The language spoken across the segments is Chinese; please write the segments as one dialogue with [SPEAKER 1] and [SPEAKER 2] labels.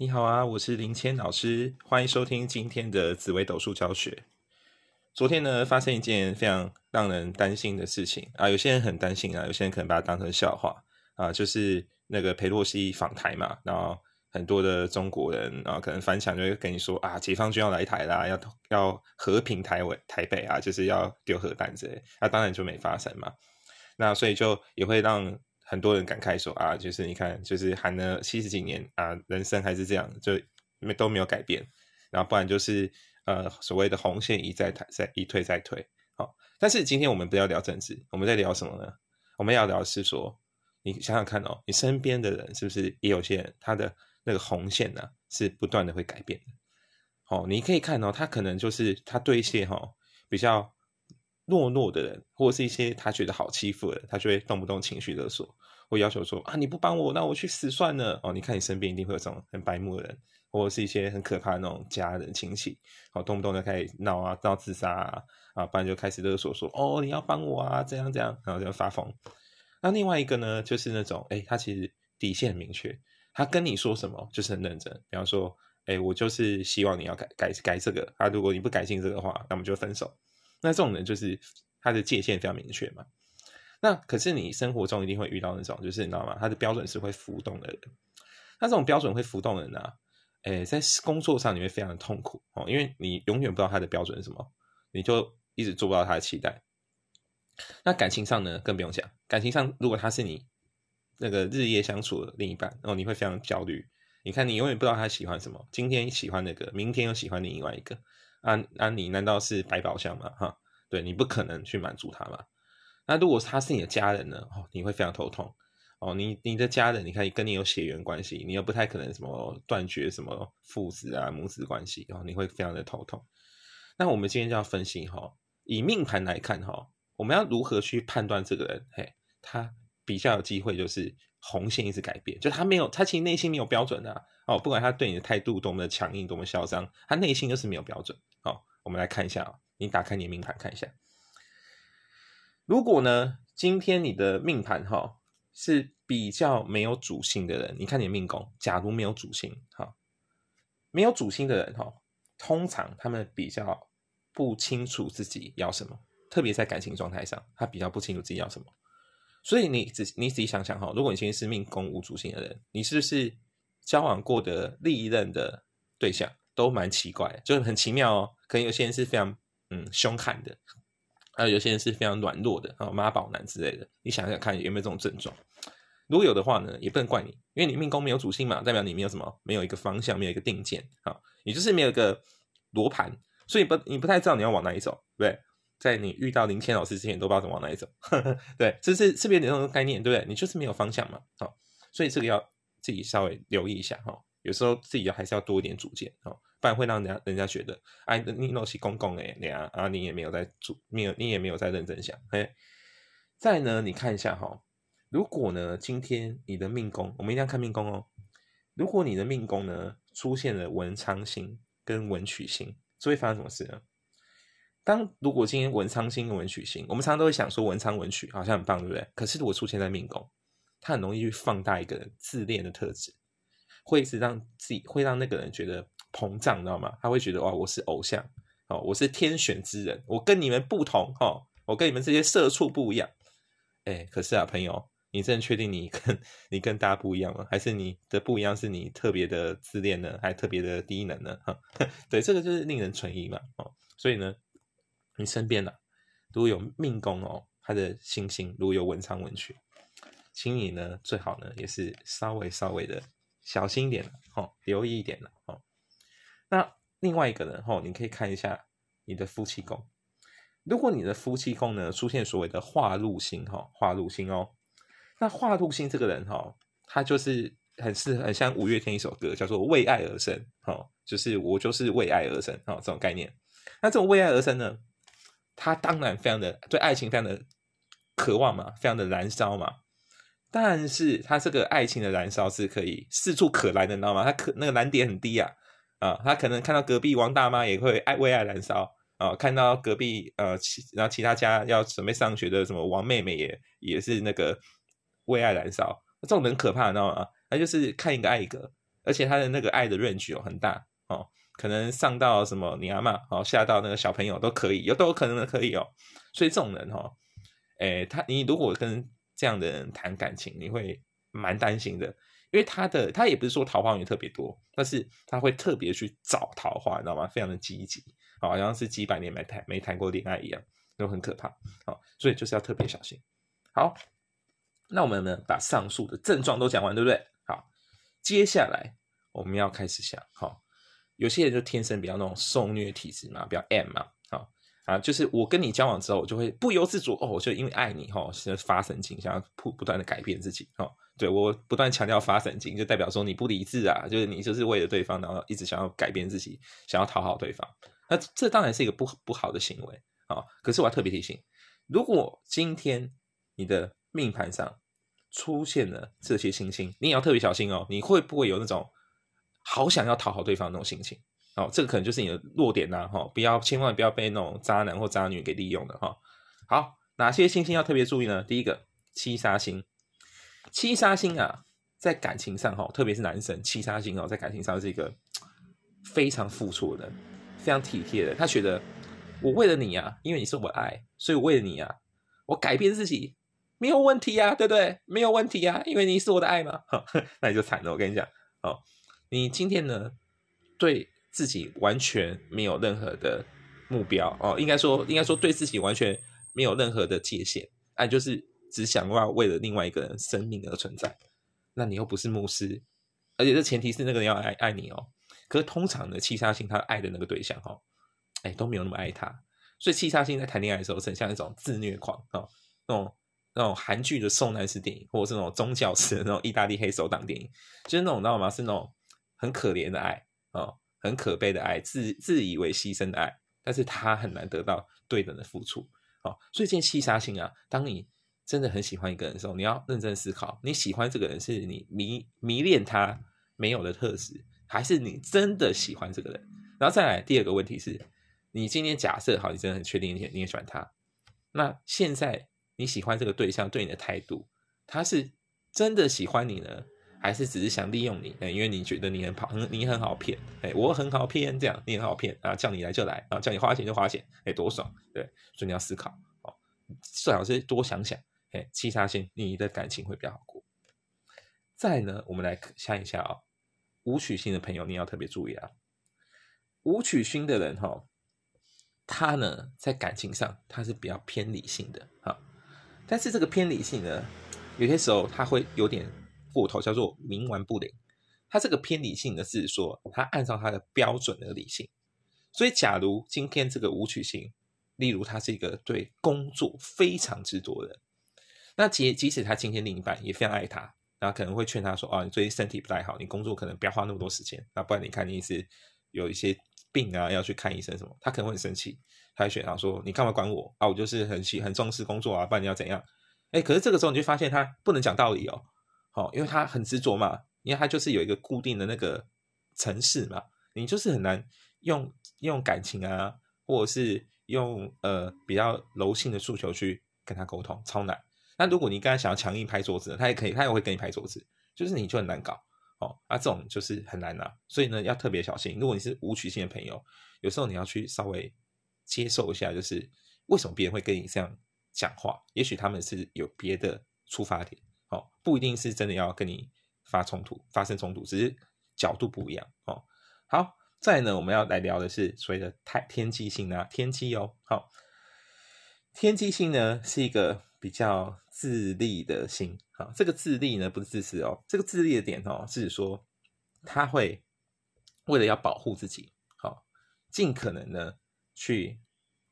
[SPEAKER 1] 你好啊，我是林谦老师，欢迎收听今天的紫微斗数教学。昨天呢，发生一件非常让人担心的事情啊，有些人很担心啊，有些人可能把它当成笑话啊，就是那个裴洛西访台嘛，然后很多的中国人啊，可能翻墙就会跟你说啊，解放军要来台啦，要要和平台湾台北啊，就是要丢核弹之类，那当然就没发生嘛。那所以就也会让。很多人感慨说啊，就是你看，就是喊了七十几年啊，人生还是这样，就没都没有改变。然后不然就是呃，所谓的红线一再再一退再退。好，但是今天我们不要聊政治，我们在聊什么呢？我们要聊是说，你想想看哦，你身边的人是不是也有些人他的那个红线呢，是不断的会改变的？哦，你可以看哦，他可能就是他对一些哈比较。懦弱的人，或者是一些他觉得好欺负的人，他就会动不动情绪勒索，会要求说啊，你不帮我，那我去死算了。哦，你看你身边一定会有这种很白目的人，或者是一些很可怕的那种家人亲戚，好，动不动就开始闹啊，闹自杀啊，啊，不然就开始勒索说，哦，你要帮我啊，这样这样，然后就发疯。那另外一个呢，就是那种，哎，他其实底线很明确，他跟你说什么就是很认真。比方说，哎，我就是希望你要改改改这个，啊，如果你不改进这个话，那我们就分手。那这种人就是他的界限非常明确嘛。那可是你生活中一定会遇到那种，就是你知道吗？他的标准是会浮动的人。那这种标准会浮动的人呢？诶，在工作上你会非常的痛苦哦，因为你永远不知道他的标准是什么，你就一直做不到他的期待。那感情上呢，更不用讲。感情上，如果他是你那个日夜相处的另一半，哦，你会非常焦虑。你看，你永远不知道他喜欢什么，今天喜欢那个，明天又喜欢另外一个。啊啊！你难道是百宝箱吗？哈，对你不可能去满足他嘛。那如果他是你的家人呢？哦，你会非常头痛哦。你你的家人，你看跟你有血缘关系，你又不太可能什么断绝什么父子啊母子关系，然后你会非常的头痛。那我们今天就要分析哈，以命盘来看哈，我们要如何去判断这个人？嘿，他比较有机会就是红线一直改变，就他没有，他其实内心没有标准的哦。不管他对你的态度多么的强硬，多么嚣张，他内心就是没有标准。好我们来看一下啊，你打开你的命盘看一下。如果呢，今天你的命盘哈是比较没有主星的人，你看你的命宫，假如没有主星哈，没有主星的人哈，通常他们比较不清楚自己要什么，特别在感情状态上，他比较不清楚自己要什么。所以你仔你仔细想想哈，如果你今天是命宫无主星的人，你是不是交往过的历任的对象？都蛮奇怪，就是很奇妙哦。可能有些人是非常嗯凶悍的，还有有些人是非常软弱的啊，妈宝男之类的。你想想看有没有这种症状？如果有的话呢，也不能怪你，因为你命宫没有主星嘛，代表你没有什么，没有一个方向，没有一个定见啊，你就是没有一个罗盘，所以不你不太知道你要往哪里走，对不对？在你遇到林谦老师之前，都不知道怎么往哪里走，对，这是是不是有点那种概念，对不对？你就是没有方向嘛，好，所以这个要自己稍微留意一下哈。有时候自己还是要多一点主见哦，不然会让人家人家觉得，哎，你诺西公公哎，你啊，啊，你也没有在做，没有，你也没有在认真想。哎，再呢，你看一下哈，如果呢，今天你的命宫，我们一定要看命宫哦。如果你的命宫呢出现了文昌星跟文曲星，这会发生什么事呢？当如果今天文昌星跟文曲星，我们常常都会想说文昌文曲好像很棒，对不对？可是如果出现在命宫，它很容易去放大一个人自恋的特质。会是让自己会让那个人觉得膨胀，知道吗？他会觉得哇，我是偶像哦，我是天选之人，我跟你们不同哦，我跟你们这些社畜不一样。哎，可是啊，朋友，你真的确定你跟你跟大家不一样吗？还是你的不一样是你特别的自恋呢，还特别的低能呢？哈，对，这个就是令人存疑嘛。哦，所以呢，你身边呢，如果有命宫哦，他的星星如果有文昌文曲，请你呢最好呢也是稍微稍微的。小心一点了，哦，留意一点了，哦。那另外一个人，哦，你可以看一下你的夫妻宫。如果你的夫妻宫呢出现所谓的化禄星，哈，化禄星哦，那化禄星这个人，哈，他就是很是很像五月天一首歌，叫做《为爱而生》，哈，就是我就是为爱而生，哈，这种概念。那这种为爱而生呢，他当然非常的对爱情非常的渴望嘛，非常的燃烧嘛。但是他这个爱情的燃烧是可以四处可燃的，你知道吗？他可那个燃点很低啊，啊，他可能看到隔壁王大妈也会爱为爱燃烧啊，看到隔壁呃其然后其他家要准备上学的什么王妹妹也也是那个为爱燃烧，这种人可怕，你知道吗？他就是看一个爱一个，而且他的那个爱的 range 哦很大哦，可能上到什么你阿妈哦，下到那个小朋友都可以，有都有可能的可以哦。所以这种人哈，诶，他你如果跟这样的人谈感情，你会蛮担心的，因为他的他也不是说桃花运特别多，但是他会特别去找桃花，你知道吗？非常的积极，好像是几百年没谈没谈过恋爱一样，都很可怕。好，所以就是要特别小心。好，那我们呢把上述的症状都讲完，对不对？好，接下来我们要开始想，好，有些人就天生比较那种受虐体质嘛，比较 M 嘛。啊，就是我跟你交往之后，我就会不由自主哦，我就因为爱你哈，是发神经，想要不不断的改变自己哈。对我不断强调发神经，就代表说你不理智啊，就是你就是为了对方，然后一直想要改变自己，想要讨好对方。那这当然是一个不不好的行为啊。可是我要特别提醒，如果今天你的命盘上出现了这些星星，你也要特别小心哦。你会不会有那种好想要讨好对方那种心情？哦，这个可能就是你的弱点呐，哈，不要千万不要被那种渣男或渣女给利用了哈。好，哪些星星要特别注意呢？第一个，七杀星。七杀星啊，在感情上哈，特别是男生，七杀星哦，在感情上是一个非常付出的，非常体贴的。他觉得我为了你啊，因为你是我爱，所以我为了你啊，我改变自己没有问题啊，对不对？没有问题啊，因为你是我的爱嘛。那你就惨了，我跟你讲，哦，你今天呢，对。自己完全没有任何的目标哦，应该说，应该说对自己完全没有任何的界限，哎，就是只想要为了另外一个人生命而存在。那你又不是牧师，而且这前提是那个人要爱爱你哦。可是通常的七杀星，他爱的那个对象哦，哎都没有那么爱他，所以七杀星在谈恋爱的时候，很像一种自虐狂哦，那种那种韩剧的受难式电影，或者是那种宗教式的那种意大利黑手党电影，就是那种你知道吗？是那种很可怜的爱哦。很可悲的爱，自自以为牺牲的爱，但是他很难得到对等的付出。哦，所以这七杀星啊，当你真的很喜欢一个人的时候，你要认真思考，你喜欢这个人是你迷迷恋他没有的特质，还是你真的喜欢这个人？然后再来第二个问题是，你今天假设好，你真的很确定你你也喜欢他，那现在你喜欢这个对象对你的态度，他是真的喜欢你呢？还是只是想利用你，哎，因为你觉得你很好，你很好骗，哎，我很好骗，这样你很好骗啊，叫你来就来啊，叫你花钱就花钱，哎，多爽，对，所以你要思考，哦，最好是多想想，哎，七杀星，你的感情会比较好过。再呢，我们来看一下啊，武曲星的朋友，你要特别注意啊，武曲星的人哈，他呢在感情上他是比较偏理性的啊，但是这个偏理性呢，有些时候他会有点。过头叫做冥顽不灵，他这个偏理性的是说，他按照他的标准的理性。所以，假如今天这个武曲星，例如他是一个对工作非常执着的人，那即即使他今天另一半也非常爱他，然后可能会劝他说：“哦，你最近身体不太好，你工作可能不要花那么多时间，那不然你看你是有一些病啊，要去看医生什么。”他可能会很生气，他会选他说：“你干嘛管我啊？我就是很喜很重视工作啊，不然你要怎样？”哎，可是这个时候你就发现他不能讲道理哦。哦，因为他很执着嘛，因为他就是有一个固定的那个城市嘛，你就是很难用用感情啊，或者是用呃比较柔性的诉求去跟他沟通，超难。那如果你刚才想要强硬拍桌子，他也可以，他也会跟你拍桌子，就是你就很难搞哦。啊，这种就是很难拿，所以呢要特别小心。如果你是无曲线的朋友，有时候你要去稍微接受一下，就是为什么别人会跟你这样讲话，也许他们是有别的出发点。不一定是真的要跟你发冲突、发生冲突，只是角度不一样哦。好，再呢，我们要来聊的是所谓的太天机星啊，天机哦。好，天机星呢是一个比较自立的星。啊，这个自立呢不是自私哦，这个自立的点哦是说他会为了要保护自己，好，尽可能呢去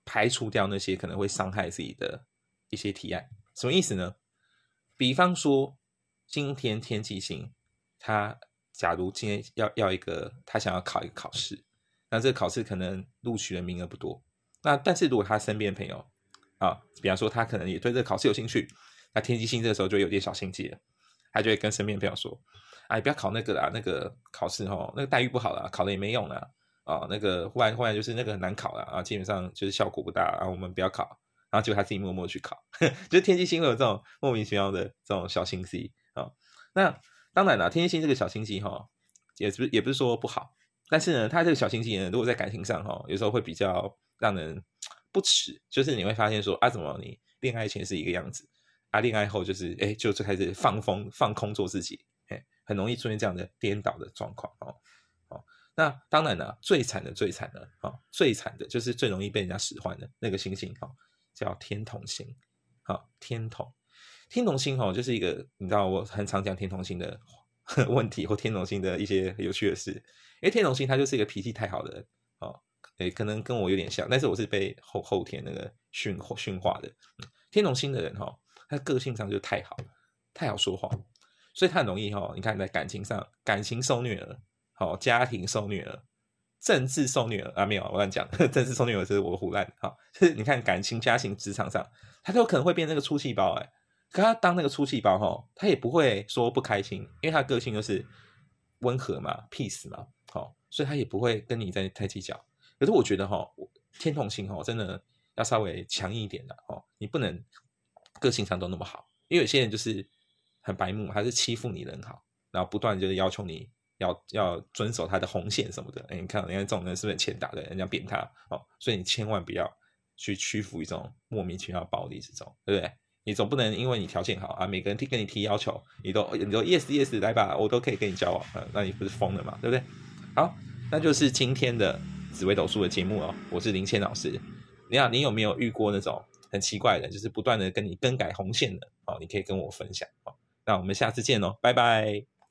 [SPEAKER 1] 排除掉那些可能会伤害自己的一些提案。什么意思呢？比方说，今天天气星，他假如今天要要一个，他想要考一个考试，那这个考试可能录取的名额不多。那但是如果他身边的朋友啊，比方说他可能也对这个考试有兴趣，那天机星这个时候就有点小心机了，他就会跟身边朋友说：“哎，不要考那个啦，那个考试哦，那个待遇不好啦，考了也没用啦。啊，那个忽然忽然就是那个很难考了啊，基本上就是效果不大啊，我们不要考。”然后就他自己默默去考，就是天机星会有这种莫名其妙的这种小心机啊。那当然了，天蝎星这个小心机哈，也不是也不是说不好，但是呢，他这个小心机呢，如果在感情上哈，有时候会比较让人不齿，就是你会发现说啊，怎么你恋爱前是一个样子，啊，恋爱后就是哎，就就开始放风放空做自己，哎，很容易出现这样的颠倒的状况哦。哦，那当然了，最惨的最惨的啊，最惨的就是最容易被人家使唤的那个星星哈，叫天同星，好，天同。天同星哈，就是一个你知道，我很常讲天同星的 问题或天同星的一些有趣的事。因为天同星他就是一个脾气太好的人哦，诶，可能跟我有点像，但是我是被后后天那个驯驯化的。天同星的人哈，他个性上就太好，太好说话，所以他很容易哈。你看在感情上，感情受虐了，好，家庭受虐了，政治受虐了啊？没有，我乱讲，政治受虐了是我胡乱。好，就 是你看感情、家庭、职场上，他都可能会变那个出气包哎。可他当那个出气包哈，他也不会说不开心，因为他个性就是温和嘛，peace 嘛，好，所以他也不会跟你在太计较。可是我觉得哈，天同星哈，真的要稍微强硬一点的哦，你不能个性上都那么好，因为有些人就是很白目，还是欺负你人好，然后不断就是要求你要要遵守他的红线什么的。哎，你看人家这种人是不是欠打的？人家扁他哦，所以你千万不要去屈服一种莫名其妙暴力之中，对不对？你总不能因为你条件好啊，每个人提跟你提要求，你都你说 yes yes 来吧，我都可以跟你交往啊，那你不是疯了嘛，对不对？好，那就是今天的紫微斗数的节目哦，我是林谦老师。你好，你有没有遇过那种很奇怪的，就是不断的跟你更改红线的？哦，你可以跟我分享哦。那我们下次见哦，拜拜。